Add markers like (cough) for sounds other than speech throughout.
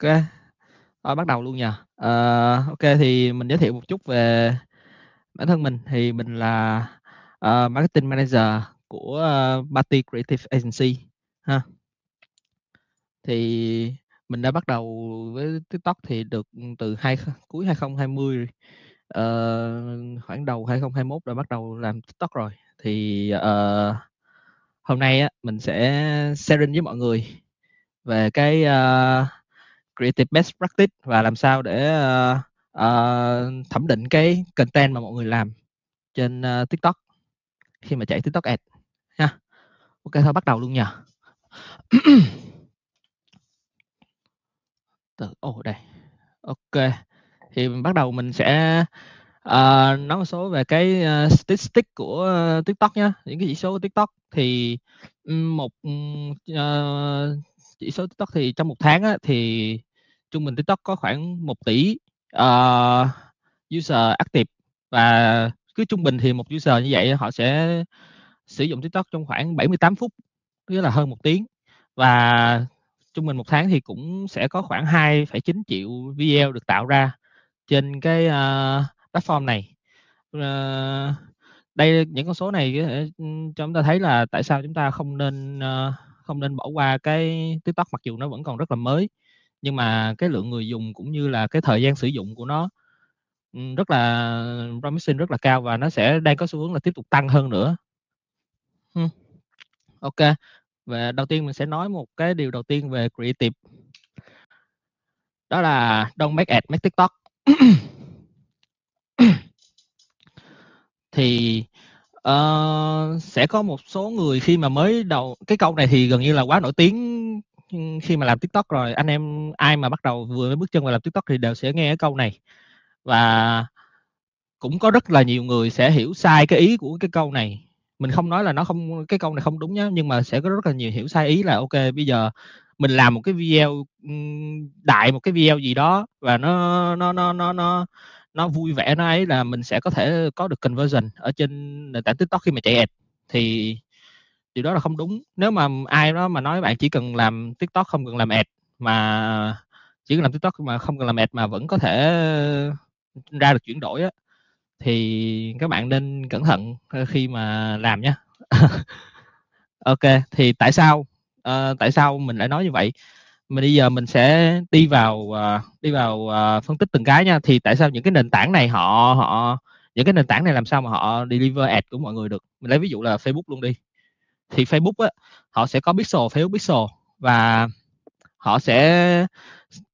Ok, Thôi bắt đầu luôn nhờ Ờ, ok thì mình giới thiệu một chút về bản thân mình thì mình là uh, marketing manager của ờ, uh, Party Creative Agency ha. Thì mình đã bắt đầu với TikTok thì được từ hai cuối 2020 uh, ờ, khoảng đầu 2021 đã bắt đầu làm TikTok rồi. Thì uh, hôm nay á mình sẽ sharing với mọi người về cái uh, creative best practice và làm sao để uh, uh, thẩm định cái content mà mọi người làm trên uh, TikTok khi mà chạy TikTok ad ha. Ok thôi bắt đầu luôn nha. (coughs) Từ ồ oh, đây. Ok. Thì mình bắt đầu mình sẽ uh, nói một số về cái uh, statistic của uh, TikTok nhé những cái chỉ số của TikTok thì một uh, chỉ số TikTok thì trong một tháng á, thì trung bình TikTok có khoảng 1 tỷ uh, user active và cứ trung bình thì một user như vậy họ sẽ sử dụng TikTok trong khoảng 78 phút tức là hơn một tiếng. Và trung bình một tháng thì cũng sẽ có khoảng 2,9 triệu video được tạo ra trên cái uh, platform này. Uh, đây những con số này ừ, cho chúng ta thấy là tại sao chúng ta không nên uh, không nên bỏ qua cái TikTok mặc dù nó vẫn còn rất là mới nhưng mà cái lượng người dùng cũng như là cái thời gian sử dụng của nó rất là promising rất là cao và nó sẽ đang có xu hướng là tiếp tục tăng hơn nữa. Ok. Và đầu tiên mình sẽ nói một cái điều đầu tiên về creative. Đó là don't make ad, make TikTok. thì uh, sẽ có một số người khi mà mới đầu cái câu này thì gần như là quá nổi tiếng khi mà làm TikTok rồi, anh em ai mà bắt đầu vừa mới bước chân vào làm TikTok thì đều sẽ nghe cái câu này. Và cũng có rất là nhiều người sẽ hiểu sai cái ý của cái câu này. Mình không nói là nó không, cái câu này không đúng nhá, nhưng mà sẽ có rất là nhiều hiểu sai ý là, ok, bây giờ mình làm một cái video đại một cái video gì đó và nó nó nó nó nó nó vui vẻ, nó ấy là mình sẽ có thể có được conversion ở trên nền tảng TikTok khi mà chạy ad. Thì điều đó là không đúng. Nếu mà ai đó mà nói bạn chỉ cần làm tiktok không cần làm ad mà chỉ cần làm tiktok mà không cần làm ad mà vẫn có thể ừ, ra được chuyển đổi á thì các bạn nên cẩn thận ờ, khi mà làm nhé (laughs) ok thì tại sao uh, tại sao mình lại nói như vậy? Mình bây giờ mình sẽ đi vào uh, đi vào uh, phân tích từng cái nha. Thì tại sao những cái nền tảng này họ họ những cái nền tảng này làm sao mà họ deliver ad của mọi người được? Mình lấy ví dụ là facebook luôn đi thì Facebook á họ sẽ có pixel Facebook pixel và họ sẽ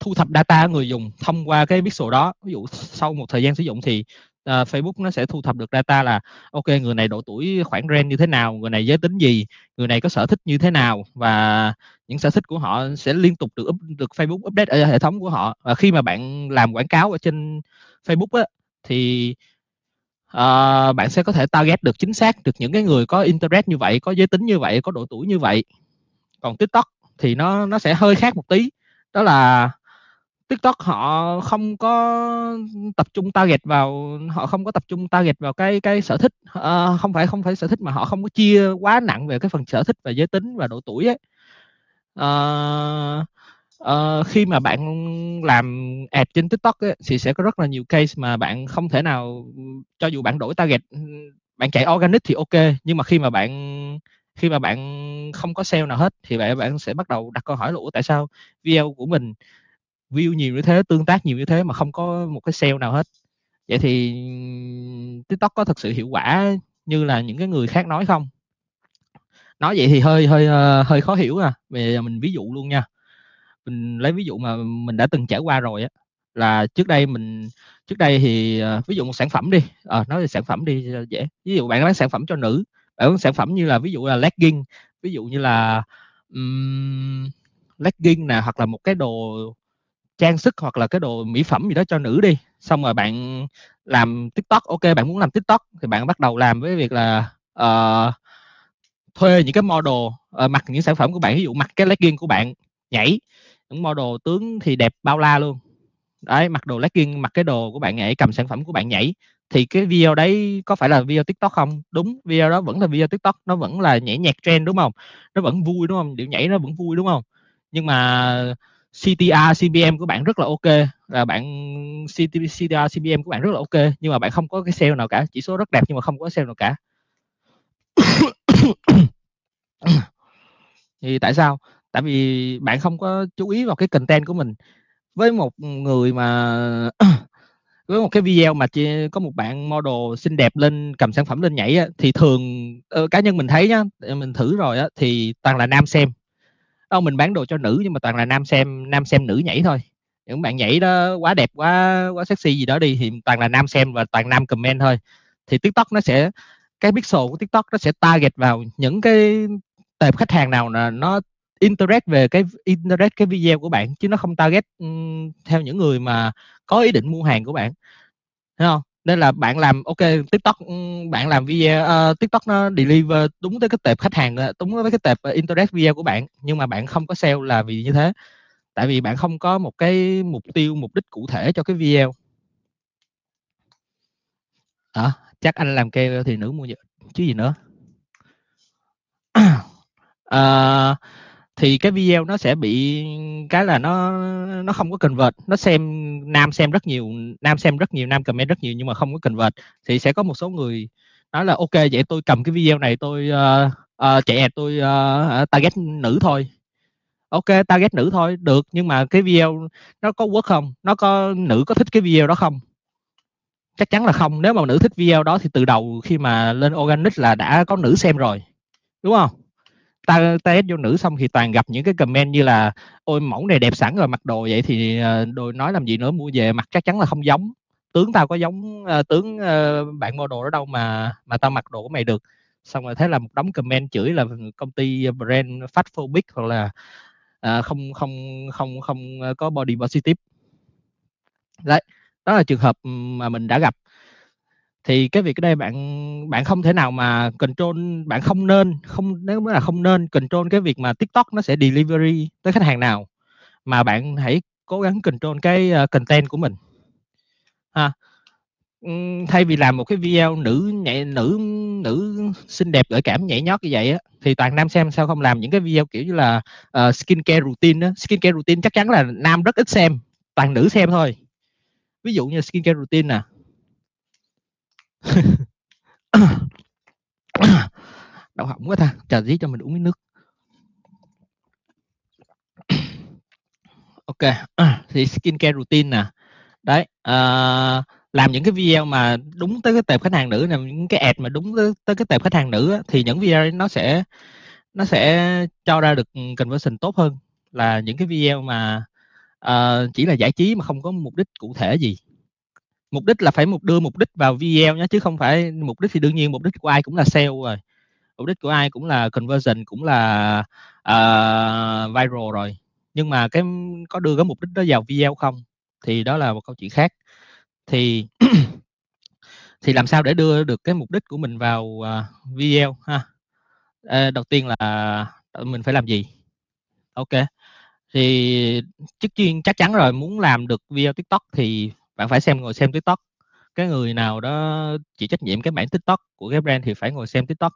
thu thập data người dùng thông qua cái pixel đó. Ví dụ sau một thời gian sử dụng thì uh, Facebook nó sẽ thu thập được data là ok người này độ tuổi khoảng range như thế nào người này giới tính gì người này có sở thích như thế nào và những sở thích của họ sẽ liên tục được up, được Facebook update ở hệ thống của họ. Và khi mà bạn làm quảng cáo ở trên Facebook á thì uh, bạn sẽ có thể target được chính xác được những cái người có interest như vậy có giới tính như vậy có độ tuổi như vậy. Còn tiktok thì nó nó sẽ hơi khác một tí. Đó là TikTok họ không có tập trung target vào họ không có tập trung target vào cái cái sở thích uh, không phải không phải sở thích mà họ không có chia quá nặng về cái phần sở thích và giới tính và độ tuổi ấy. Uh, uh, khi mà bạn làm ad trên tiktok ấy, thì sẽ có rất là nhiều case mà bạn không thể nào cho dù bạn đổi target ừ, bạn chạy organic thì ok nhưng mà khi mà bạn khi mà bạn không có sale nào hết thì bạn bạn sẽ bắt đầu đặt câu hỏi là tại sao video của mình view nhiều như thế tương tác nhiều như thế mà không có một cái sale nào hết? Vậy thì ừ, tiktok có thực sự hiệu quả như là những cái người khác nói không? Nói vậy thì hơi hơi ờ, hơi khó hiểu à bây giờ mình ví dụ luôn nha mình lấy ví dụ mà mình đã từng trải qua rồi á là trước đây mình trước đây thì ờ, ví dụ một sản phẩm đi à, nói về sản phẩm đi dễ. Ví dụ bạn bán sản phẩm cho nữ bạn bán sản phẩm như là ví dụ là legging ví dụ như là um, legging nè hoặc là một cái đồ trang sức hoặc là cái đồ mỹ phẩm gì đó cho nữ đi. Xong rồi bạn làm tiktok ok bạn muốn làm tiktok thì bạn bắt đầu làm với việc là uh, thuê những cái model uh, mặc những sản phẩm của bạn. Ví dụ mặc cái legging của bạn nhảy những model tướng thì đẹp bao la luôn. Đấy, mặc đồ legging, mặc cái đồ của bạn nhảy, cầm sản phẩm của bạn nhảy. Thì cái video đấy có phải là video tiktok không? Đúng, video đó vẫn là video tiktok. Nó vẫn là nhảy nhạc trend, đúng không? Nó vẫn vui, đúng không? Điệu nhảy nó vẫn vui, đúng không? Nhưng mà CTR CPM của bạn rất là ok. Là bạn CTR CPM của bạn rất là ok. Nhưng mà bạn không có cái sale nào cả. Chỉ số rất đẹp nhưng mà không có sale nào cả. (coughs) Thì tại sao? Tại vì bạn không có chú ý vào cái content của mình. Với một người mà (coughs) với một cái video mà chỉ có một bạn model xinh đẹp lên cầm sản phẩm lên nhảy á, thì thường uh, cá nhân mình thấy nhá ờ, mình thử rồi á thì toàn là nam xem. Đâu mình bán đồ cho nữ nhưng mà toàn là nam xem nam xem nữ nhảy thôi. Những bạn nhảy đó quá đẹp quá quá sexy gì đó đi thì toàn là nam xem và toàn nam comment thôi. Thì tiktok nó sẽ cái pixel của tiktok nó sẽ target vào những cái tệp khách hàng nào là nó Internet về cái internet cái video của bạn chứ nó không target um, theo những người mà có ý định mua hàng của bạn. Thấy không? Nên là bạn làm ok tiktok ừ, bạn làm video uh, tiktok nó deliver đúng tới cái tệp khách hàng ờ, đúng với cái tệp ờ, internet video của bạn nhưng mà bạn không có sale là vì như thế. Tại vì bạn không có một cái mục tiêu mục đích cụ thể cho cái video. À, chắc anh làm keo thì nữ mua chứ gì nữa. À, (clears throat) thì cái video nó sẽ bị cái là nó nó không có convert. Nó xem nam xem rất nhiều nam xem rất nhiều nam comment rất nhiều nhưng mà không có convert. Thì sẽ có một số người nói là ok vậy tôi cầm cái video này tôi uh, uh, chạy ad tôi uh, target nữ thôi. Ok target nữ thôi được nhưng mà cái video nó có work không? Nó có nữ có thích cái video đó không? Chắc chắn là không. Nếu mà nữ thích video đó thì từ đầu khi mà lên organic là đã có nữ xem rồi. Đúng không? Ta ta vô nữ xong thì toàn gặp những cái comment như là ôi mẫu này đẹp sẵn rồi mặc đồ vậy thì ờ, đồ nói làm gì nữa mua về mặc chắc chắn là không giống. Tướng tao có giống uh, tướng uh, bạn model đó đâu mà mà tao mặc đồ của mày được. Xong rồi thế là một đống comment chửi là công ty brand fat phobic hoặc là uh, không không không không có body positive. Đấy đó là trường hợp mà mình đã gặp thì cái việc ở đây bạn bạn không thể nào mà control bạn không nên không nếu mới là không nên control cái việc mà TikTok nó sẽ delivery tới khách hàng nào mà bạn hãy cố gắng control cái ờ, content của mình. Ha. Thay vì làm một cái video nữ nhảy nữ nữ xinh đẹp gợi cảm nhảy nhót như vậy á thì toàn nam xem sao không làm những cái video kiểu như là uh, skincare routine á. Skincare routine chắc chắn là nam rất ít xem toàn nữ xem thôi. Ví dụ như skincare routine nè (coughs) đau họng quá ta chờ dí cho mình uống miếng nước. (coughs) Ok (coughs) thì skincare routine nè. Đấy uh, làm những cái video mà đúng tới cái tệp khách hàng nữ là những cái ad mà đúng tới, tới cái tệp khách hàng nữ á, thì những video ấy nó sẽ nó sẽ cho ra được conversion tốt hơn. Là những cái video mà uh, chỉ là giải trí mà không có mục đích cụ thể gì mục đích là phải một đưa mục đích vào video nhé chứ không phải mục đích thì đương nhiên mục đích của ai cũng là sale rồi. Mục đích của ai cũng là conversion cũng là uh, viral rồi. Nhưng mà cái có đưa cái mục đích đó vào video không thì đó là một câu chuyện khác. Thì (clears throat) thì làm sao để đưa được cái mục đích của mình vào uh, video ha? À, đầu tiên là mình phải làm gì? Ok. Thì trước tiên chắc chắn rồi muốn làm được video tiktok thì bạn phải xem ngồi xem tiktok. Cái người nào đó chịu trách nhiệm cái bản tiktok của cái brand thì phải ngồi xem tiktok.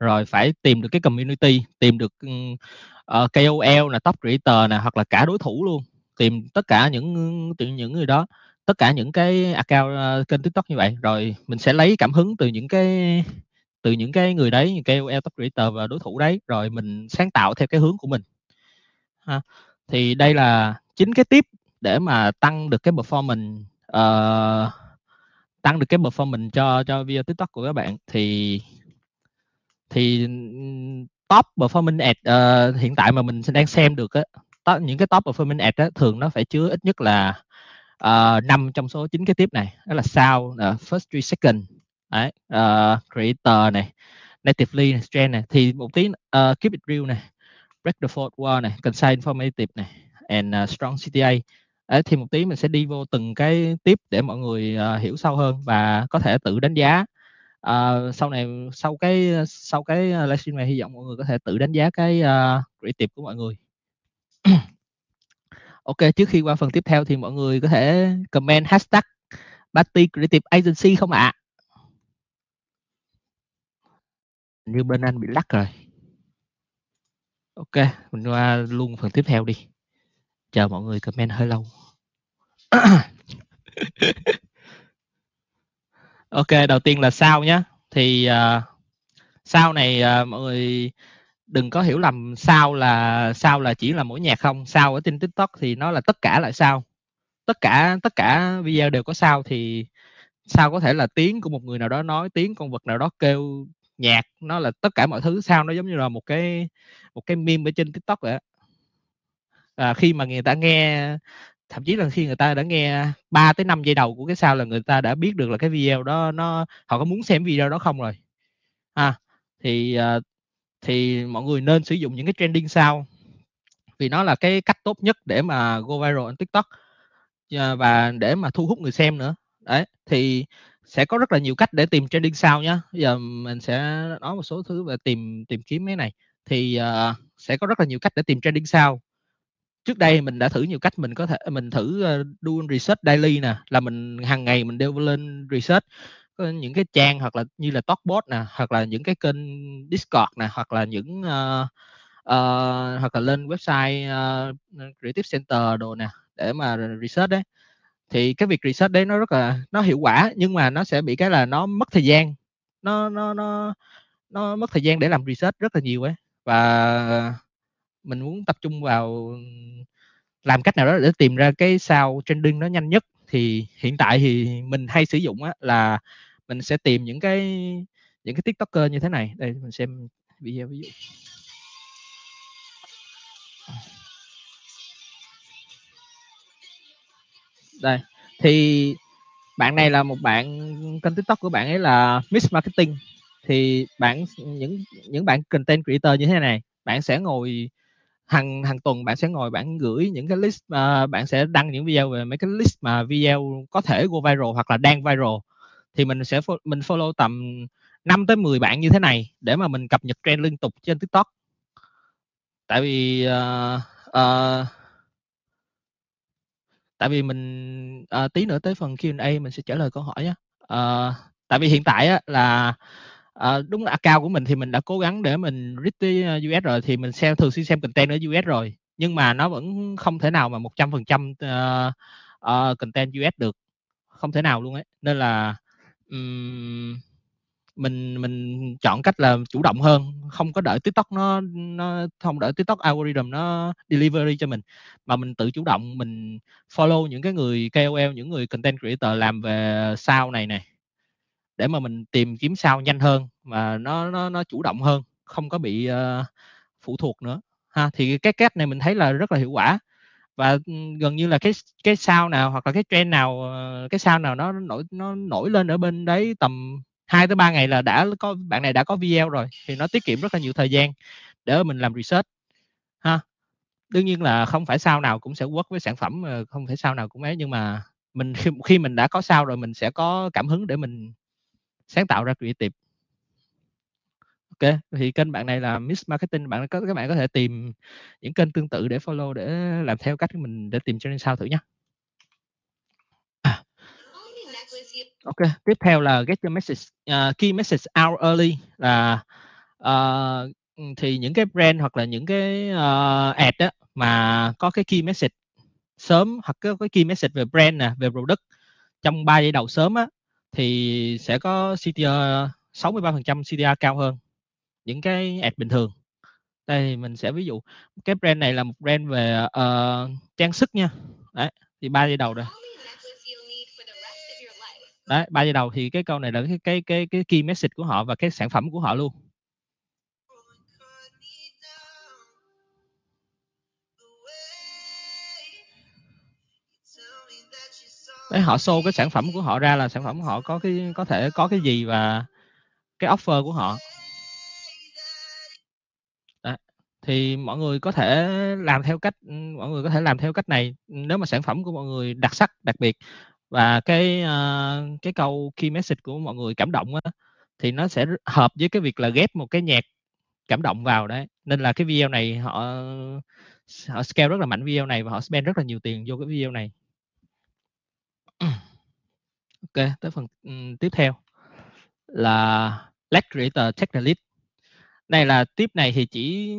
Rồi phải tìm được cái community tìm được uh, KOL là top creator nè hoặc là cả đối thủ luôn. Tìm tất cả những ừ, những người đó tất cả những cái account uh, kênh tiktok như vậy. Rồi mình sẽ lấy cảm hứng từ những cái từ những cái người đấy những KOL top creator và đối thủ đấy rồi mình sáng tạo theo cái hướng của mình. Ha. thì đây là chính cái tiếp để mà tăng được cái performance uh, tăng được cái performance cho cho video tiktok của các bạn thì thì top performance ad uh, hiện tại mà mình đang xem được á top, những cái top performance ad á, thường nó phải chứa ít nhất là uh, trong số chín cái tiếp này. Đó là sao uh, first three second đấy, uh, creator này natively này, trend này. Thì một tí uh, keep it real này break the fourth wall này concise informative này and uh, strong CTA Đấy, thì một tí mình sẽ đi vô từng cái tiếp để mọi người uh, hiểu sâu hơn và có thể tự đánh giá. Uh, sau này sau cái sau cái ờ, livestream này hy vọng mọi người có thể tự đánh giá cái uh, creative của mọi người. (clears throat) Ok trước khi qua phần tiếp theo thì mọi người có thể comment hashtag Batty Creative Agency không ạ? À? như bên anh bị lắc rồi. Ok mình qua luôn phần tiếp theo đi chờ mọi người comment hơi lâu. (coughs) Ok đầu tiên là sao nhé thì à, uh, sao này uh, mọi người đừng có hiểu lầm sao là sao là chỉ là mỗi nhạc không. Sao ở trên tiktok thì nó là tất cả lại sao tất cả tất cả video đều có sao thì sao có thể là tiếng của một người nào đó nói tiếng con vật nào đó kêu nhạc. Nó là tất cả mọi thứ. Sao nó giống như là một cái một cái meme ở trên tiktok vậy à, khi mà người ta nghe thậm chí là khi người ta đã nghe 3 tới 5 giây đầu của cái sao là người ta đã biết được là cái video đó nó họ có muốn xem video đó không rồi. À thì à, thì mọi người nên sử dụng những cái trending sao vì nó là cái cách tốt nhất để mà go viral trên tiktok à, và để mà thu hút người xem nữa. Đấy thì sẽ có rất là nhiều cách để tìm trending sao nhá. Giờ mình sẽ nói một số thứ về tìm tìm kiếm cái này. Thì uh, sẽ có rất là nhiều cách để tìm trending sao trước đây mình đã thử nhiều cách mình có thể mình thử ờ, uh, do research daily nè là mình hàng ngày mình đều lên research ờ, những cái trang hoặc là như là Talkbot nè hoặc là những cái kênh Discord nè hoặc là những uh, uh, hoặc là lên website uh, Creative Center đồ nè để mà research đấy. Thì cái việc research đấy nó rất là nó hiệu quả nhưng mà nó sẽ bị cái là nó mất thời gian nó nó nó nó mất thời gian để làm research rất là nhiều ấy. Và mình muốn tập trung vào làm cách nào đó để tìm ra cái sao trending nó nhanh nhất. Thì hiện tại thì mình hay sử dụng á, là mình sẽ tìm những cái những cái tiktoker như thế này. Đây mình xem video ví dụ. Đây thì bạn này là một bạn kênh tiktok của bạn ấy là Miss Marketing. Thì bạn những những bạn content creator như thế này bạn sẽ ngồi hàng hàng tuần bạn sẽ ngồi bạn gửi những cái list uh, bạn sẽ đăng những video về mấy cái list mà video có thể go viral hoặc là đang viral. Thì mình sẽ mình follow tầm 5 tới 10 bạn như thế này để mà mình cập nhật trend liên tục trên TikTok. Tại vì uh, uh, tại vì mình uh, tí nữa tới phần Q&A mình sẽ trả lời câu hỏi nhé uh, tại vì hiện tại á, là à, đúng là account của mình thì mình đã cố gắng để mình reach ờ, US rồi thì mình xem thường xuyên xem content ở US rồi. Nhưng mà nó vẫn không thể nào mà một trăm phần trăm ờ, content US được. Không thể nào luôn ấy. Nên là um, mình mình chọn cách là chủ động hơn. Không có đợi tiktok nó nó không đợi tiktok algorithm nó delivery cho mình. Mà mình tự chủ động mình follow những cái người KOL những người content creator làm về sao này này để mà mình tìm kiếm sao nhanh hơn mà nó nó nó chủ động hơn không có bị uh, phụ thuộc nữa. Ha thì cái cách này mình thấy là rất là hiệu quả. Và ừ, gần như là cái cái sao nào hoặc là cái trend nào ờ, cái sao nào nó nổi nó nổi lên ở bên đấy tầm 2 tới 3 ngày là đã có bạn này đã có video rồi thì nó tiết kiệm rất là nhiều thời gian để mình làm research. Ha đương nhiên là không phải sao nào cũng sẽ work với sản phẩm ờ, không phải sao nào cũng ấy nhưng mà mình khi, khi mình đã có sao rồi mình sẽ có cảm hứng để mình sáng tạo ra creative ok thì kênh bạn này là Miss Marketing bạn có các bạn có thể tìm những kênh tương tự để follow để làm theo cách mình để tìm cho nên sao thử nhé à. ok tiếp theo là get your message uh, key message out early là uh, thì những cái brand hoặc là những cái uh, ad đó mà có cái key message sớm hoặc có cái key message về brand nè về product trong 3 giây đầu sớm á thì sẽ có CTR 63% CTR cao hơn những cái ad bình thường. Đây mình sẽ ví dụ cái brand này là một brand về uh, trang sức nha. Đấy thì ba giây đầu rồi đấy ba giây đầu thì cái câu này là cái cái cái cái key message của họ và cái sản phẩm của họ luôn. Đấy họ show cái sản phẩm của họ ra là sản phẩm của họ có cái có thể có cái gì và cái offer của họ. Thì mọi người có thể làm theo cách ừ, mọi người có thể làm theo cách này. Nếu mà sản phẩm của mọi người đặc sắc đặc biệt và cái uh, cái câu key message của mọi người cảm động á thì nó sẽ hợp với cái việc là ghép một cái nhạc cảm động vào đấy. Nên là cái video này họ họ scale rất là mạnh video này và họ spend rất là nhiều tiền vô cái video này ok tới phần um, tiếp theo là Let Creator Check the đây là tiếp này thì chỉ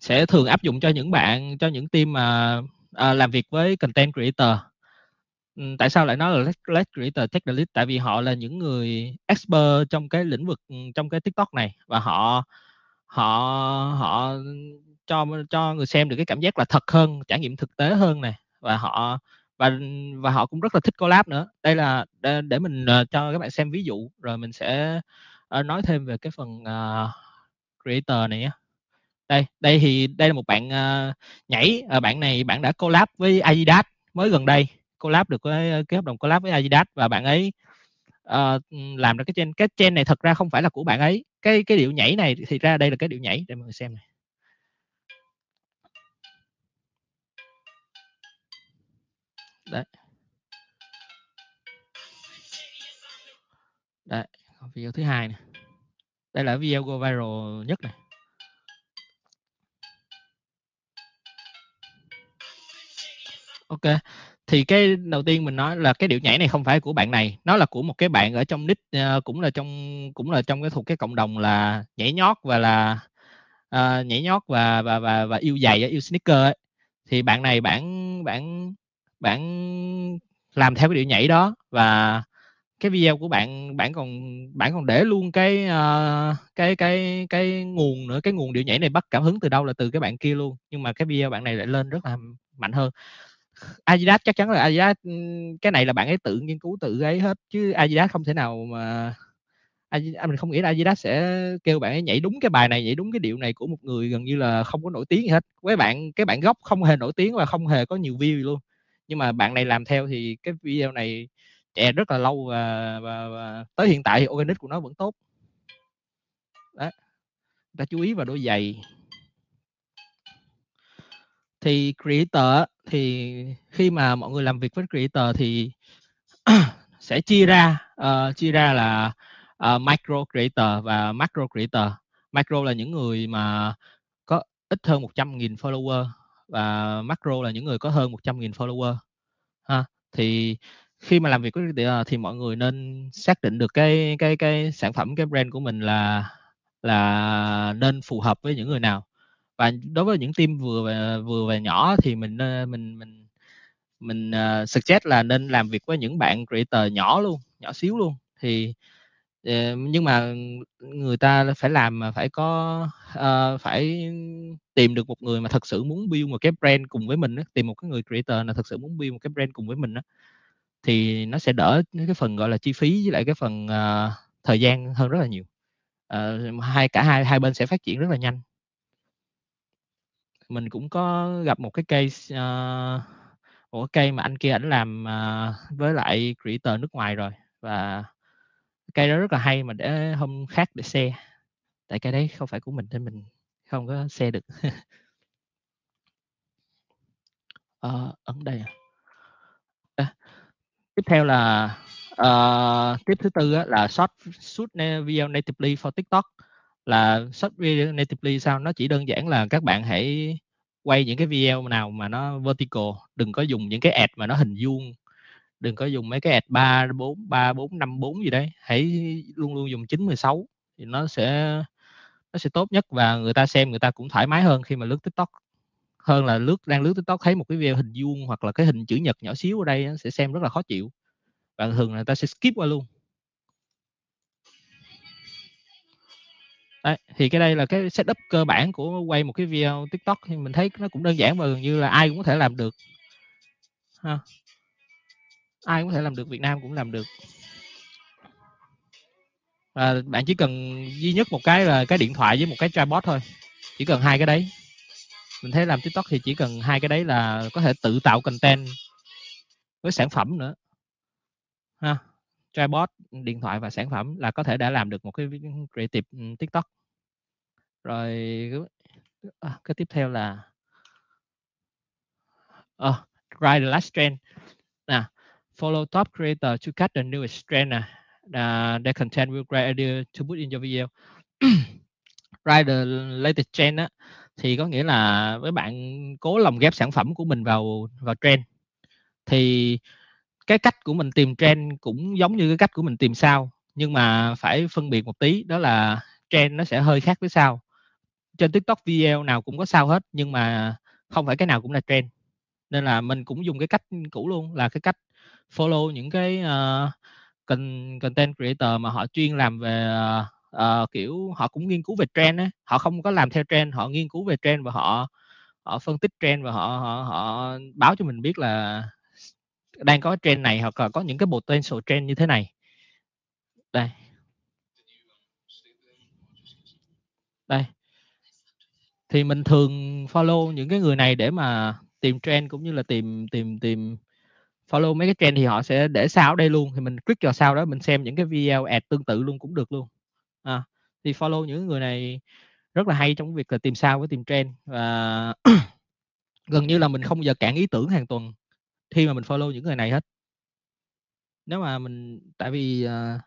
sẽ thường áp dụng cho những bạn cho những team mà à, làm việc với content creator. Ừ, tại sao lại nói là let, creator take tại vì họ là những người expert trong cái lĩnh vực ừ, trong cái tiktok này và họ họ họ cho cho người xem được cái cảm giác là thật hơn trải nghiệm thực tế hơn này và họ và và họ cũng rất là thích collab nữa. Đây là để, để mình uh, cho các bạn xem ví dụ rồi mình sẽ uh, nói thêm về cái phần uh, creator này nhé đây đây thì đây là một bạn uh, nhảy uh, bạn này bạn đã collab với Adidas mới gần đây collab được với cái hợp đồng collab với Adidas và bạn ấy uh, làm ra cái trên cái trên này thật ra không phải là của bạn ấy. Cái cái điệu nhảy này thì ra đây là cái điệu nhảy để mọi người xem này. Đấy. Đấy video thứ hai này đây là video go viral nhất này. Ok thì cái đầu tiên mình nói là cái điệu nhảy này không phải của bạn này nó là của một cái bạn ở trong nick uh, cũng là trong cũng là trong cái thuộc cái cộng đồng là nhảy nhót và là uh, nhảy nhót và và và và yêu giày yêu sneaker ấy. thì bạn này bạn bạn bạn làm theo cái điệu nhảy đó và cái video của bạn bạn còn bạn còn để luôn cái uh, cái cái cái nguồn nữa cái nguồn điệu nhảy này bắt cảm hứng từ đâu là từ cái bạn kia luôn. Nhưng mà cái video bạn này lại lên rất là mạnh hơn. Adidas chắc chắn là Adidas ừ, cái này là bạn ấy tự nghiên cứu tự ấy hết chứ Adidas không thể nào mà Adidas, à, mình không nghĩ là Adidas sẽ kêu bạn ấy nhảy đúng cái bài này nhảy đúng cái điệu này của một người gần như là không có nổi tiếng gì hết. Với bạn cái bạn gốc không hề nổi tiếng và không hề có nhiều view luôn nhưng mà bạn này làm theo thì cái video này chạy rất là lâu và, và, và tới hiện tại thì organic của nó vẫn tốt. Đó ta chú ý vào đôi giày. Thì creator thì khi mà mọi người làm việc với creator thì (clears throat) sẽ chia ra uh, chia ra là uh, micro creator và macro creator. Micro là những người mà có ít hơn 100.000 follower và macro là những người có hơn 100.000 follower ha. Thì khi mà làm việc với creator ờ, thì mọi người nên xác định được cái cái cái sản phẩm cái brand của mình là là nên phù hợp với những người nào. Và đối với những team vừa và vừa và nhỏ thì mình ờ, mình mình mình uh, suggest là nên làm việc với những bạn creator nhỏ luôn nhỏ xíu luôn. Thì uh, Ờ, nhưng mà người ta phải làm mà phải có uh, phải tìm được một người mà thật sự muốn build một cái brand cùng với mình đó tìm một cái người creator là thật sự muốn build một cái brand cùng với mình đó thì nó sẽ đỡ cái phần gọi là chi phí với lại cái phần uh, thời gian hơn rất là nhiều. Uh, hai cả hai hai bên sẽ phát triển rất là nhanh. Mình cũng có gặp một cái case uh, một cái cây mà anh kia ảnh làm uh, với lại creator nước ngoài rồi và cây đó rất là hay mà để hôm khác để xe tại cái đấy không phải của mình nên mình không có xe được. À, (laughs) ấn đây à. à tiếp theo là uh, tiếp thứ tư á, là short shoot video natively for TikTok. Là short video natively sao? Nó chỉ đơn giản là các bạn hãy quay những cái video nào mà nó vertical đừng có dùng những cái ad mà nó hình vuông đừng có dùng mấy cái ad ba bốn ba bốn năm bốn gì đấy hãy luôn luôn dùng chín mười sáu thì nó sẽ nó sẽ tốt nhất và người ta xem người ta cũng thoải mái hơn khi mà lướt tiktok. Hơn là lướt đang lướt tiktok thấy một cái video hình vuông hoặc là cái hình chữ nhật nhỏ xíu ở đây nó sẽ xem rất là khó chịu. Và thường là người ta sẽ skip qua luôn. Đấy, thì cái đây là cái setup cơ bản của quay một cái video TikTok thì mình thấy nó cũng đơn giản và gần như là ai cũng có thể làm được. Ha ai cũng có thể làm được Việt Nam cũng làm được. Và bạn chỉ cần duy nhất một cái là cái điện thoại với một cái tripod thôi. Chỉ cần hai cái đấy. Mình thấy làm tiktok thì chỉ cần hai cái đấy là có thể tự tạo content với sản phẩm nữa. Ha tripod điện thoại và sản phẩm là có thể đã làm được một cái creative ừ, tiktok. Rồi à, cái tiếp theo là à, ride the last trend follow top creator to catch the newest trend nè uh, their content will great idea to put in your video. (clears throat) Write the latest trend á thì có nghĩa là với bạn cố lồng ghép sản phẩm của mình vào vào trend. Thì cái cách của mình tìm trend cũng giống như cái cách của mình tìm sao nhưng mà phải phân biệt một tí đó là trend nó sẽ hơi khác với sao. Trên tiktok video nào cũng có sao hết nhưng mà không phải cái nào cũng là trend. Nên là mình cũng dùng cái cách cũ luôn là cái cách follow những cái uh, content creator mà họ chuyên làm về uh, uh, kiểu họ cũng nghiên cứu về trend ấy. họ không có làm theo trend họ nghiên cứu về trend và họ họ phân tích trend và họ họ, họ báo cho mình biết là đang có trend này hoặc là có những cái potential trend như thế này. Đây. Đây. Thì mình thường follow những cái người này để mà tìm trend cũng như là tìm tìm tìm follow mấy cái trend thì họ sẽ để sao ở đây luôn thì mình click vào sau đó mình xem những cái video ad tương tự luôn cũng được luôn. À, thì follow những người này rất là hay trong việc là tìm sao với tìm trend và (clears throat) gần như là mình không bao giờ cản ý tưởng hàng tuần khi mà mình follow những người này hết. Nếu mà mình tại vì uh,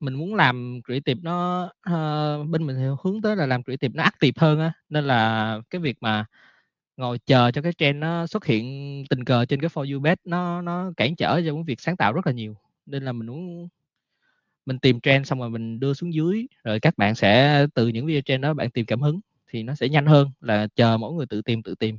mình muốn làm creative nó uh, bên mình hướng tới là làm creative nó active hơn á nên là cái việc mà ngồi chờ cho cái trend nó xuất hiện tình cờ trên cái for you bet, nó nó cản trở cho cái việc sáng tạo rất là nhiều. Nên là mình muốn, mình tìm trend xong rồi mình đưa xuống dưới, rồi các bạn sẽ từ những video trend đó bạn tìm cảm hứng thì nó sẽ nhanh hơn là chờ mỗi người tự tìm tự tìm.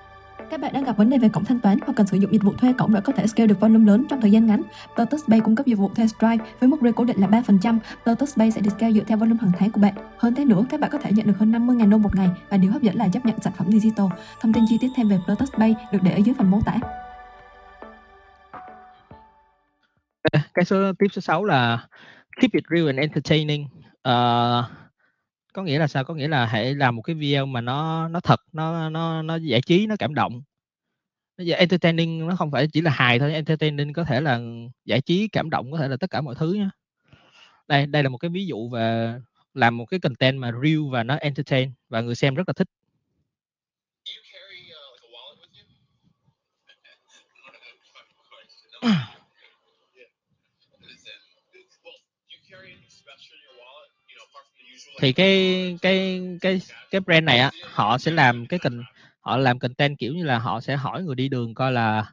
Các bạn đang gặp vấn đề về cổng thanh toán hoặc cần sử dụng dịch vụ thuê cổng để có thể scale được volume lớn trong thời gian ngắn. Lotus Pay cung cấp dịch vụ thuê Stripe với mức rate cố định là 3%. Lotus Pay sẽ được scale dựa theo volume hàng tháng của bạn. Hơn thế nữa, các bạn có thể nhận được hơn 50.000 đô một ngày và điều hấp dẫn là chấp nhận sản phẩm digital. Thông tin chi tiết thêm về Lotus Pay được để ở dưới phần mô tả. Cái số tiếp số 6 là keep it real and entertaining. Uh, có nghĩa là sao? Có nghĩa là hãy làm một cái video mà nó nó thật nó nó nó giải trí nó cảm động. Nó giờ entertaining nó không phải chỉ là hài thôi entertaining có thể là giải trí cảm động có thể là tất cả mọi thứ nhé đây đây là một cái ví dụ về làm một cái content mà real và nó entertain và người xem rất là thích thì cái cái cái cái brand này á họ sẽ làm cái cần họ làm content kiểu như là họ sẽ hỏi người đi đường coi là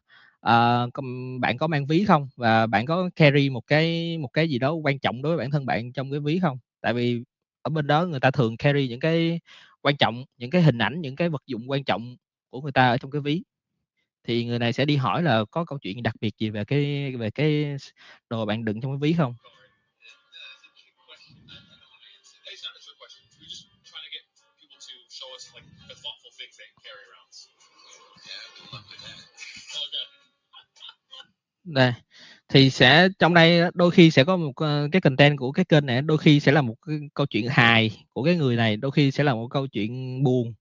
uh, bạn có mang ví không? Và bạn có carry một cái một cái gì đó quan trọng đối với bản thân bạn trong cái ví không? Tại vì ở bên đó người ta thường carry những cái quan trọng những cái hình ảnh những cái vật dụng quan trọng của người ta ở trong cái ví. Thì người này sẽ đi hỏi là có câu chuyện đặc biệt gì về cái về cái đồ bạn đựng trong cái ví không? Đây. Thì sẽ trong đây đôi khi sẽ có một cái content của cái kênh này đôi khi sẽ là một cái câu chuyện hài của cái người này đôi khi sẽ là một câu chuyện buồn.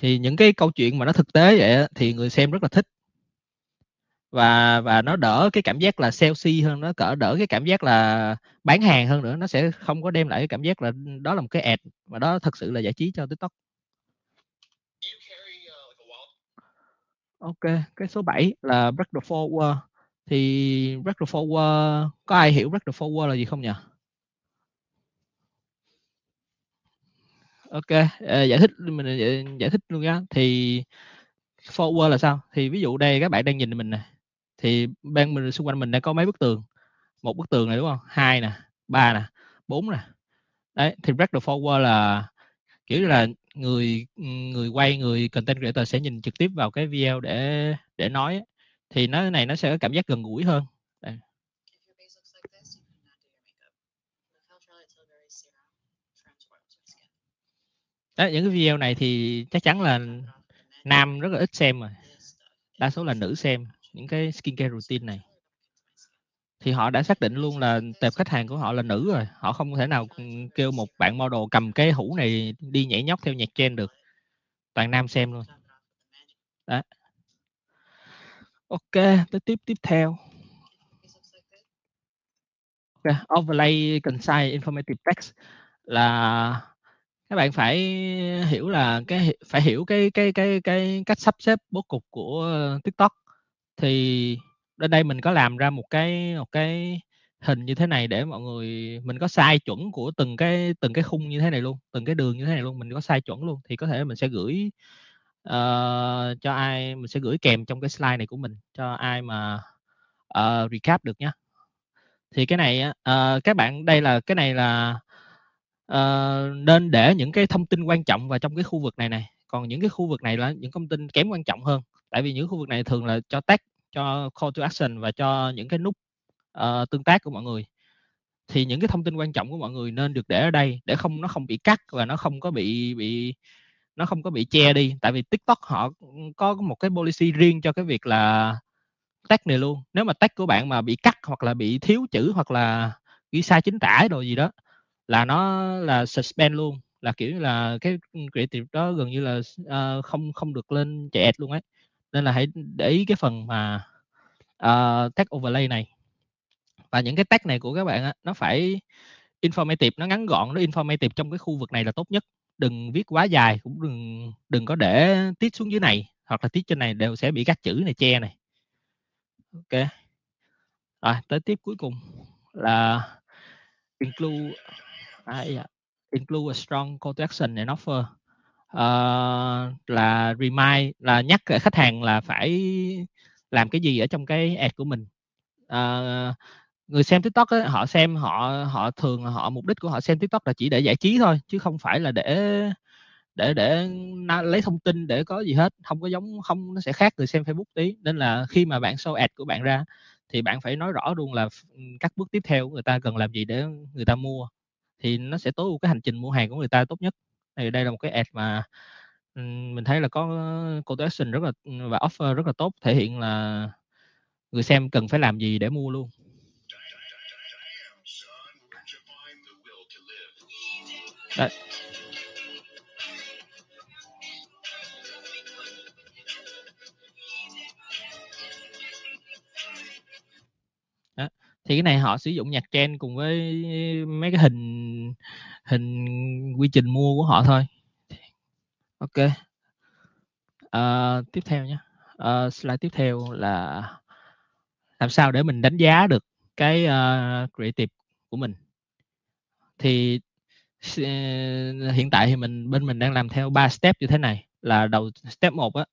Thì những cái câu chuyện mà nó thực tế vậy thì người xem rất là thích và và nó đỡ cái cảm giác là salesy hơn nó cỡ đỡ cái cảm giác là bán hàng hơn nữa nó sẽ không có đem lại cái cảm giác là đó là một cái ad mà đó thật sự là giải trí cho tiktok. Ok cái số 7 là break the forward thì break the forward có ai hiểu break the forward là gì không nhỉ? Ok à, giải thích mình giải, giải thích luôn nhá. Thì forward là sao? Thì ví dụ đây các bạn đang nhìn mình nè thì bên mình xung quanh mình đang có mấy bức tường. Một bức tường này đúng không? Hai nè ba nè bốn nè. Đấy thì break the forward là kiểu là người người quay người content creator sẽ nhìn trực tiếp vào cái video để để nói thì nó này nó sẽ có cảm giác gần gũi hơn. Đây. Đó, những cái video này thì chắc chắn là nam rất là ít xem rồi. Đa số là nữ xem những cái skincare routine này. Thì họ đã xác định luôn là tệp khách hàng của họ là nữ rồi, họ không thể nào ừ, kêu một bạn model cầm cái hũ này đi nhảy nhót theo nhạc trend được. Toàn nam xem luôn. Đó. Ok, tới tiếp tiếp theo. Okay. overlay concise informative text là các bạn phải hiểu là cái phải hiểu cái cái cái cái cách sắp xếp bố cục của TikTok thì ở đây mình có làm ra một cái một cái hình như thế này để mọi người mình có sai chuẩn của từng cái từng cái khung như thế này luôn từng cái đường như thế này luôn mình có sai chuẩn luôn. Thì có thể mình sẽ gửi uh, cho ai mình sẽ gửi kèm trong cái slide này của mình cho ai mà uh, recap được nhé thì cái này uh, các bạn đây là cái này là uh, nên để những cái thông tin quan trọng vào trong cái khu vực này này. Còn những cái khu vực này là những thông tin kém quan trọng hơn. Tại vì những khu vực này thường là cho tag cho call to action và cho những cái nút uh, tương tác của mọi người. Thì những cái thông tin quan trọng của mọi người nên được để ở đây để không nó không bị cắt và nó không có bị bị nó không có bị che đi. Tại vì tiktok họ có một cái policy riêng cho cái việc là tag này luôn. Nếu mà tag của bạn mà bị cắt hoặc là bị thiếu chữ hoặc là ghi sai chính tả đồ gì đó là nó là suspend luôn. Là kiểu như là cái creative đó gần như là uh, không không được lên chạy luôn ấy nên là hãy để ý cái phần mà uh, tag overlay này. Và những cái tag này của các bạn á, nó phải informative nó ngắn gọn nó informative trong cái khu vực này là tốt nhất. Đừng viết quá dài cũng đừng đừng có để tiết xuống dưới này hoặc là tiết trên này đều sẽ bị các chữ này che này. Ok. Rồi tới tiếp cuối cùng là include à, yeah. include a strong call to action and offer uh, là remind là nhắc khách hàng là phải làm cái gì ở trong cái ad của mình. Uh, người xem tiktok ấy, họ xem họ họ thường họ mục đích của họ xem tiktok là chỉ để giải trí thôi chứ không phải là để để để lấy thông tin để có gì hết không có giống không nó sẽ khác người xem facebook tí. Nên là khi mà bạn show ad của bạn ra thì bạn phải nói rõ luôn là ừ, các bước tiếp theo của người ta cần làm gì để người ta mua thì nó sẽ tối ưu cái hành trình mua hàng của người ta tốt nhất thì đây là một cái ad mà mình thấy là có call to action rất là và offer rất là tốt, thể hiện là người xem cần phải làm gì để mua luôn Đấy. Thì cái này họ sử dụng nhạc trend cùng với mấy cái hình hình quy trình mua của họ thôi. Ok. Ờ, tiếp theo nhé. Ờ, slide tiếp theo là làm sao để mình đánh giá được cái uh, creative của mình. Thì ờ, hiện tại thì mình bên mình đang làm theo ba step như thế này là đầu step 1 á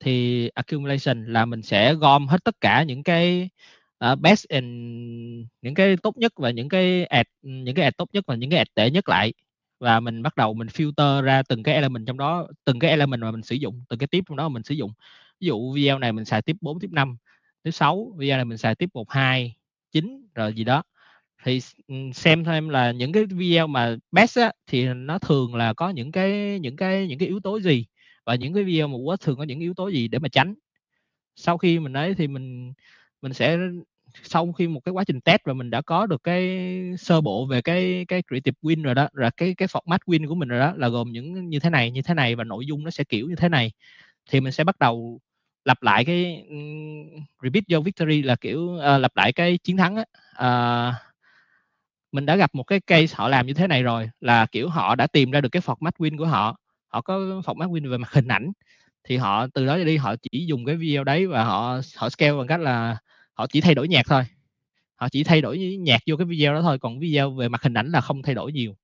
thì accumulation là mình sẽ gom hết tất cả những cái uh, best in những cái tốt nhất và những cái ad những cái ad tốt nhất và những cái ad tệ nhất lại. Và mình bắt đầu mình filter ra từng cái element trong đó từng cái element mà mình sử dụng từng cái tiếp trong đó mà mình sử dụng. Ví dụ video này mình xài tiếp 4 tiếp 5 tiếp 6 video này mình xài tiếp 1 2 9 rồi gì đó. Thì ừ, xem thêm là những cái video mà best á, thì nó thường là có những cái những cái những cái yếu tố gì? Và những cái video mà quá thường có những yếu tố gì để mà tránh? Sau khi mình ấy thì mình mình sẽ sau khi một cái quá trình test và mình đã có được cái sơ bộ về cái cái creative win rồi đó là cái cái format win của mình rồi đó là gồm những như thế này như thế này và nội dung nó sẽ kiểu như thế này thì mình sẽ bắt đầu lặp lại cái um, repeat your victory là kiểu uh, lặp lại cái chiến thắng á. Uh, mình đã gặp một cái case họ làm như thế này rồi là kiểu họ đã tìm ra được cái format win của họ họ có format win về mặt hình ảnh thì họ từ đó đi họ chỉ dùng cái video đấy và họ họ scale bằng cách là họ chỉ thay đổi nhạc thôi. Họ chỉ thay đổi nhạc vô cái video đó thôi, còn video về mặt hình ảnh là không thay đổi nhiều.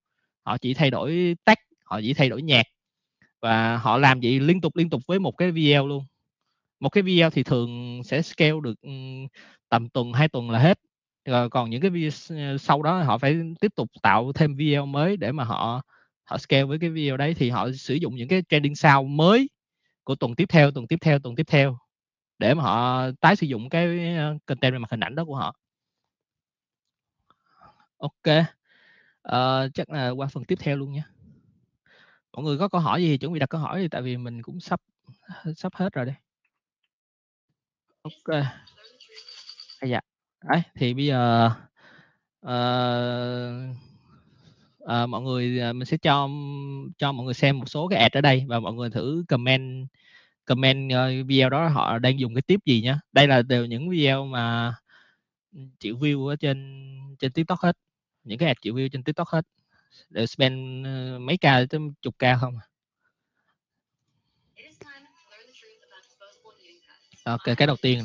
Họ chỉ thay đổi tag họ chỉ thay đổi nhạc. Và họ làm vậy liên tục liên tục với một cái video luôn. Một cái video thì thường sẽ scale được ừ, tầm tuần, hai tuần là hết. Rồi còn những cái video ờ, sau đó họ phải tiếp tục tạo thêm video mới để mà họ họ scale với cái video đấy. Thì họ sử dụng những cái trending sound mới của tuần tiếp theo, tuần tiếp theo, tuần tiếp theo để mà họ tái sử dụng cái ờ, content về mặt hình ảnh đó của họ. Ok uh, chắc là qua phần tiếp theo luôn nhé. mọi người có câu hỏi gì thì chuẩn bị đặt câu hỏi đi tại vì mình cũng sắp ờ, sắp hết rồi đây. Ok. À, dạ. Đấy, thì bây giờ, uh, uh, mọi người, mình sẽ cho cho mọi người xem một số cái ad ở đây và mọi người thử comment comment, ơ, video đó họ đang dùng cái tip gì nhá. Đây là đều những video mà, ừm, triệu view ở trên trên TikTok hết, những cái ad triệu view trên TikTok hết, đều spend, ơ, mấy K tới chục K không à. Kê, cái đầu tiên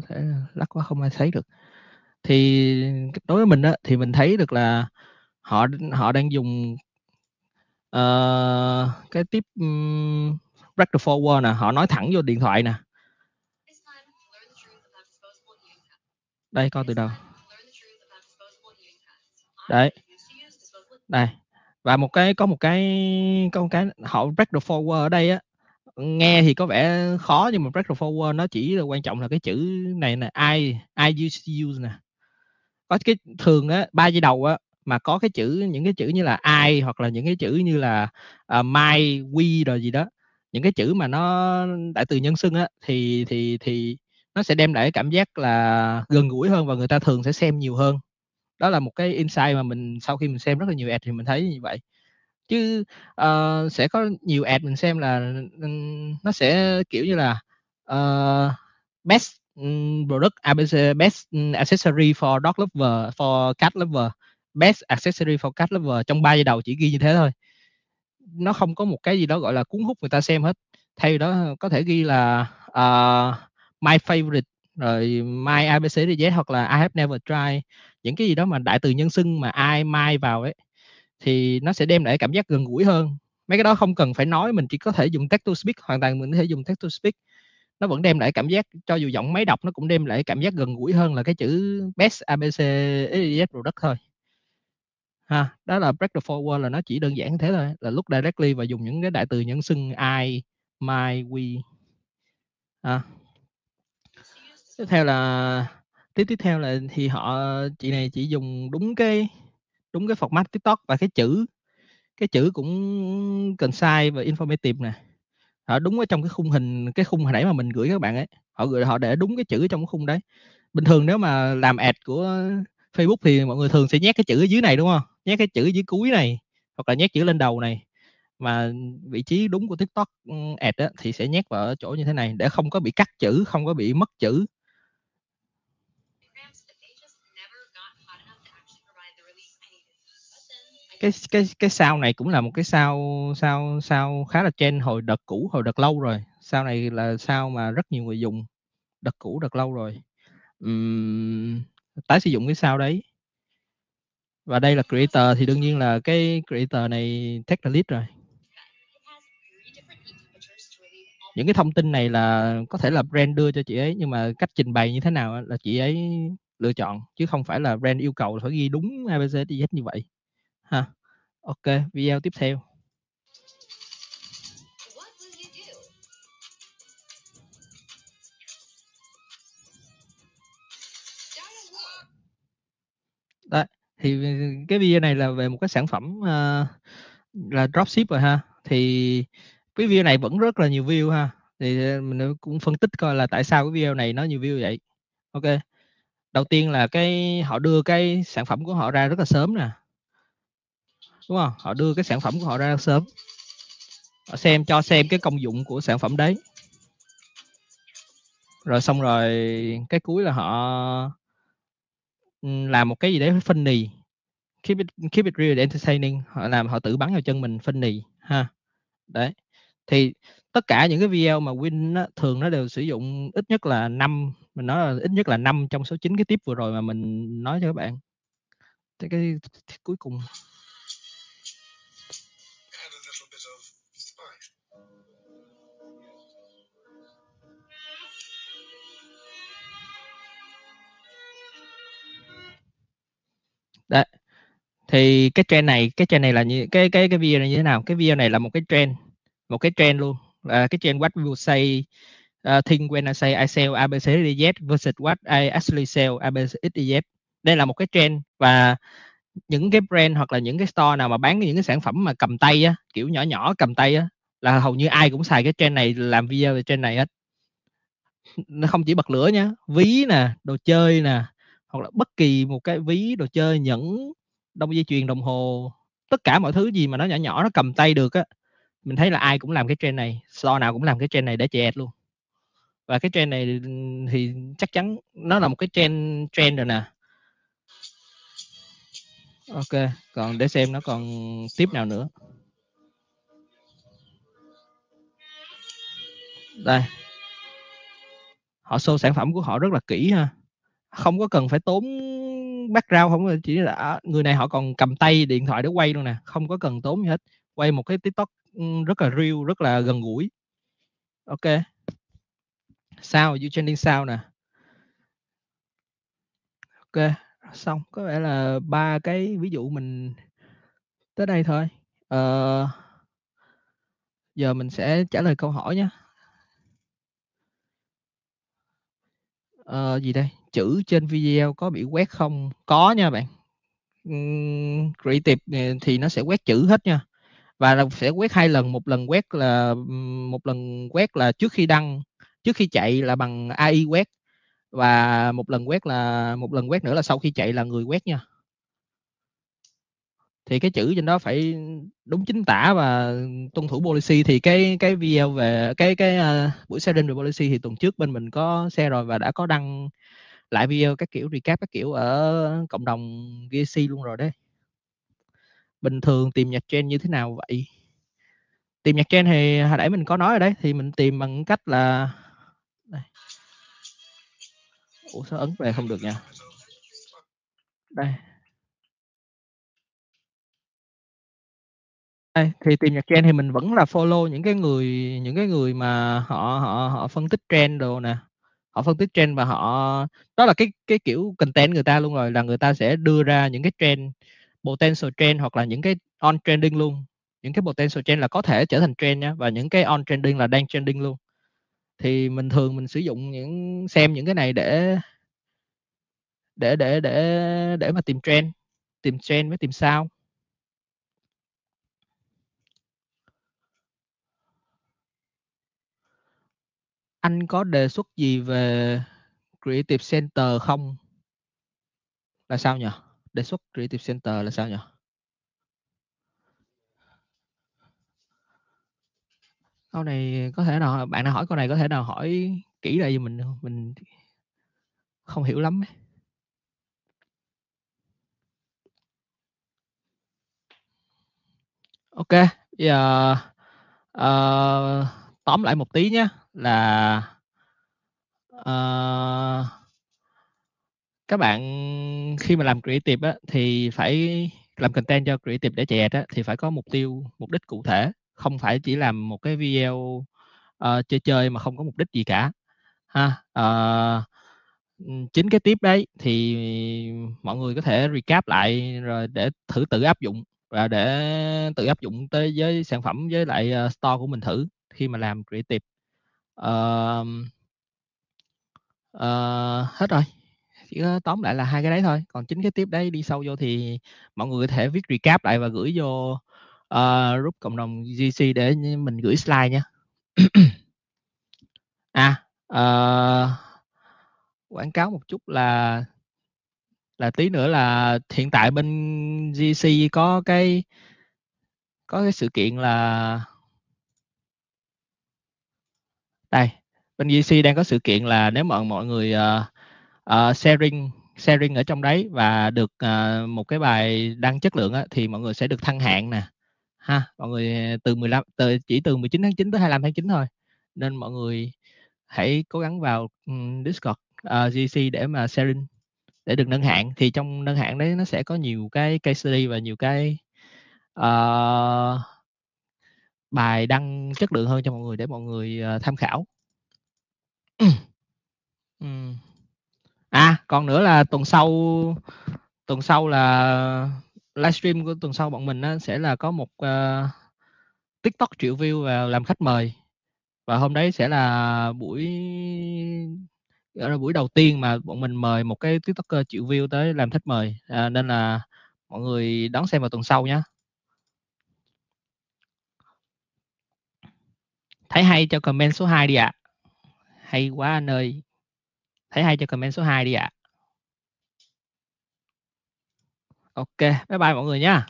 có thể lắc quá không ai thấy được. Thì đối với mình á, thì mình thấy được là họ họ đang dùng uh, cái tiếp um, Break the forward nè, họ nói thẳng vô điện thoại nè. Đây, coi từ đầu. Đấy. Đây, và một cái có một cái có một cái họ break the forward ở đây á, nghe thì có vẻ khó nhưng mà break the fourth wall nó chỉ là quan trọng là cái chữ này nè, I I used to use nè. Có cái thường á, 3 giây đầu á, mà có cái chữ những cái chữ như là I hoặc là những cái chữ như là, à, my, we đồ gì đó, những cái chữ mà nó đại từ nhân xưng á, thì thì thì nó sẽ đem lại cái cảm giác là gần gũi hơn và người ta thường sẽ xem nhiều hơn. Đó là một cái insight mà mình sau khi mình xem rất là nhiều ad thì mình thấy như vậy. Chứ, uh, sẽ có nhiều ad mình xem là, um, nó sẽ, kiểu như là, uh, best, um, product ABC, best, accessory for dog lover, for cat lover, best accessory for cat lover, trong ba giây đầu chỉ ghi như thế thôi. Nó không có một cái gì đó, gọi là, cuốn hút người ta xem hết. Thay đó có thể ghi là, uh, my favorite, rồi my ABCDZ hoặc là I have never tried, những cái gì đó mà đại từ nhân xưng mà I, my vào ấy, thì nó sẽ đem lại cảm giác gần gũi hơn. Mấy cái đó không cần phải nói, mình chỉ có thể dùng text to speak, hoàn toàn mình có thể dùng text to speak. Nó vẫn đem lại cảm giác cho dù giọng máy đọc nó cũng đem lại cảm giác gần gũi hơn là cái chữ best abc ABCDZ product thôi. Ha, đó là break the fourth là nó chỉ đơn giản thế thôi, là look directly và dùng những cái đại từ nhân xưng I, my, we. À. Tiếp theo là tiếp tiếp theo là thì họ chị này chỉ dùng đúng cái đúng cái format TikTok và cái chữ cái chữ cũng concise và informative nè. Họ đúng ở trong cái khung hình cái khung hồi nãy mà mình gửi các bạn ấy, họ gửi họ để đúng cái chữ trong cái khung đấy. Bình thường nếu mà làm ad của Facebook thì mọi người thường sẽ nhét cái chữ ở dưới này, đúng không Nhét cái chữ dưới cuối này, hoặc là nhét chữ lên đầu này. Mà vị trí đúng của TikTok, ừ, ad á, thì sẽ nhét vào chỗ như thế này để không có bị cắt chữ, không có bị mất chữ. Cái cái cái sao này cũng là một cái sao sao sao khá là trend hồi đợt cũ, hồi đợt lâu rồi. sao này là sao mà rất nhiều người dùng, đợt cũ, đợt lâu rồi. uhm, tái sử dụng cái sao đấy. Và đây là creator thì đương nhiên là cái creator này tech lead rồi. Những cái thông tin này là có thể là brand đưa cho chị ấy, nhưng mà cách trình bày như thế nào là chị ấy lựa chọn, chứ không phải là brand yêu cầu phải ghi đúng ABCDZ như vậy. Ha. OK, video tiếp theo. Đấy, thì cái video này là về một cái sản phẩm, uh, là dropship rồi ha. Thì cái video này vẫn rất là nhiều view ha, thì, ờ, mình cũng phân tích coi là tại sao cái video này nó nhiều view vậy. OK. Đầu tiên là cái họ đưa cái sản phẩm của họ ra rất là sớm nè. Đúng không? Họ đưa cái sản phẩm của họ ra sớm. Họ xem cho xem cái công dụng của sản phẩm đấy. rồi xong rồi cái cuối là họ làm một cái gì đấy funny. Keep it keep it real entertaining. Họ làm họ tự bắn vào chân mình funny ha. Đấy. Thì tất cả những cái video mà win á, thường nó đều sử dụng ít nhất là năm mình nói là ít nhất là năm trong số 9 cái tiếp vừa rồi mà mình nói cho các bạn. Cái, cái cuối cùng đấy. Thì cái trend này cái trend này là như cái cái cái video này như thế nào? Cái video này là một cái trend một cái trend luôn. Là cái trend what will say uh, think when I say I sell ABCDZ versus what I actually sell ABCDZ đây là một cái trend và những cái brand hoặc là những cái store nào mà bán những cái sản phẩm mà cầm tay á, kiểu nhỏ nhỏ cầm tay á, là hầu như ai cũng xài cái trend này, làm video về trend này hết. Nó không chỉ bật lửa nhá ví nè, đồ chơi nè, hoặc là bất kỳ một cái ví, đồ chơi, nhẫn, đông dây chuyền, đồng hồ, tất cả mọi thứ gì mà nó nhỏ nhỏ, nó cầm tay được á, mình thấy là ai cũng làm cái trend này, store nào cũng làm cái trend này để chẹt luôn. Và cái trend này thì chắc chắn nó là một cái trend trend rồi nè ok, còn để xem nó còn tiếp nào nữa. Đây. Họ show sản phẩm của họ rất là kỹ ha. Không có cần phải tốn background, không chỉ là à, người này họ còn cầm tay điện thoại để quay luôn nè. Không có cần tốn gì hết. Quay một cái tiktok rất là real, rất là gần gũi. Ok. Sao you trending sao nè. Ok xong có vẻ là ba cái ví dụ mình tới đây thôi. Ờ, giờ mình sẽ trả lời câu hỏi nhé ờ, gì đây? Chữ trên video có bị quét không? Có nha bạn. Uhm, creative thì nó sẽ quét chữ hết nha. Và sẽ quét hai lần một lần quét là một lần quét là trước khi đăng trước khi chạy là bằng AI quét và một lần quét là một lần quét nữa là sau khi chạy là người quét nha. Thì cái chữ trên đó phải đúng chính tả và tuân thủ policy. Thì cái cái video về cái cái uh, buổi sharing về policy thì tuần trước bên mình có xe rồi và đã có đăng lại video các kiểu recap các kiểu ở cộng đồng GC luôn rồi đấy. Bình thường tìm nhạc trend như thế nào vậy? Tìm nhạc trend thì hồi nãy mình có nói ở đấy thì mình tìm bằng cách là ủa, sao ấn về không được nha? Đây. Đây, thì tìm nhạc trend thì mình vẫn là follow những cái người, những cái người mà họ họ họ phân tích trend đồ nè. Họ phân tích trend và họ, đó là cái cái kiểu content người ta luôn rồi, là người ta sẽ đưa ra những cái trend, potential trend hoặc là những cái on trending luôn. Những cái potential trend là có thể trở thành trend nhé và những cái on trending là đang trending luôn thì mình thường mình sử dụng những, xem những cái này để để để để để mà tìm trend tìm trend với tìm sao. Anh có đề xuất gì về creative center không? Là sao nhỉ? Đề xuất creative center là sao nhỉ? Câu này có thể nào bạn nào hỏi câu này có thể nào hỏi kỹ lại mình mình không hiểu lắm ấy. ok giờ uh, tóm lại một tí nhé là uh, các bạn khi mà làm creative á, thì phải làm content cho creative để chạy á, thì phải có mục tiêu mục đích cụ thể không phải chỉ làm một cái video uh, chơi chơi mà không có mục đích gì cả ha. Uh, chính cái tiếp đấy thì mọi người có thể recap lại rồi để thử tự áp dụng và để tự áp dụng tới với sản phẩm với lại uh, store của mình thử khi mà làm creative. Uh, uh, hết rồi. Chỉ có tóm lại là hai cái đấy thôi. Còn chính cái tiếp đấy đi sâu vô thì mọi người có thể viết recap lại và gửi vô Ờ, uh, group cộng đồng GC để mình gửi slide nha. (clears throat) À uh, quảng cáo một chút là là tí nữa là hiện tại bên GC có cái có cái sự kiện là đây bên GC đang có sự kiện là nếu mà mọi người uh, uh, sharing sharing ở trong đấy và được uh, một cái bài đăng chất lượng á, thì mọi người sẽ được thăng hạng nè ha mọi người à, từ 15 từ chỉ từ 19 tháng 9 tới 25 tháng 9 thôi. Nên mọi người hãy cố gắng vào um, Discord ờ, uh, GC để mà sharing để được nâng hạng. Thì trong nâng hạng đấy nó sẽ có nhiều cái case study và nhiều cái uh, bài đăng chất lượng hơn cho mọi người để mọi người uh, tham khảo. (clears throat) À còn nữa là tuần sau tuần sau là livestream của tuần sau bọn mình á, sẽ là có một uh, tiktok triệu view và làm khách mời và hôm đấy sẽ là buổi là buổi đầu tiên mà bọn mình mời một cái tiktoker triệu view tới làm khách mời à, nên là mọi người đón xem vào tuần sau nhé thấy hay cho comment số 2 đi ạ à. hay quá anh ơi thấy hay cho comment số 2 đi ạ à. Ok bye bye mọi người nha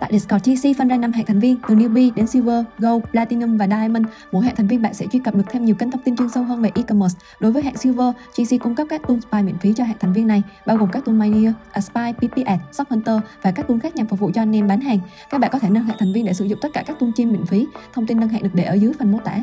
Tại Discord TC phân ra 5 hạng thành viên từ newbie đến silver, gold, platinum và diamond. Mỗi hạng thành viên bạn sẽ truy cập được thêm nhiều kênh thông tin chuyên sâu hơn về e-commerce. Đối với hạng silver, TC cung cấp các tool spy miễn phí cho hạng thành viên này, bao gồm các tool Miner, Aspy, PPS, Shop Hunter và các tool khác nhằm phục vụ cho anh em bán hàng. Các bạn có thể nâng hạng thành viên để sử dụng tất cả các tool chim miễn phí. Thông tin nâng hạng được để ở dưới phần mô tả.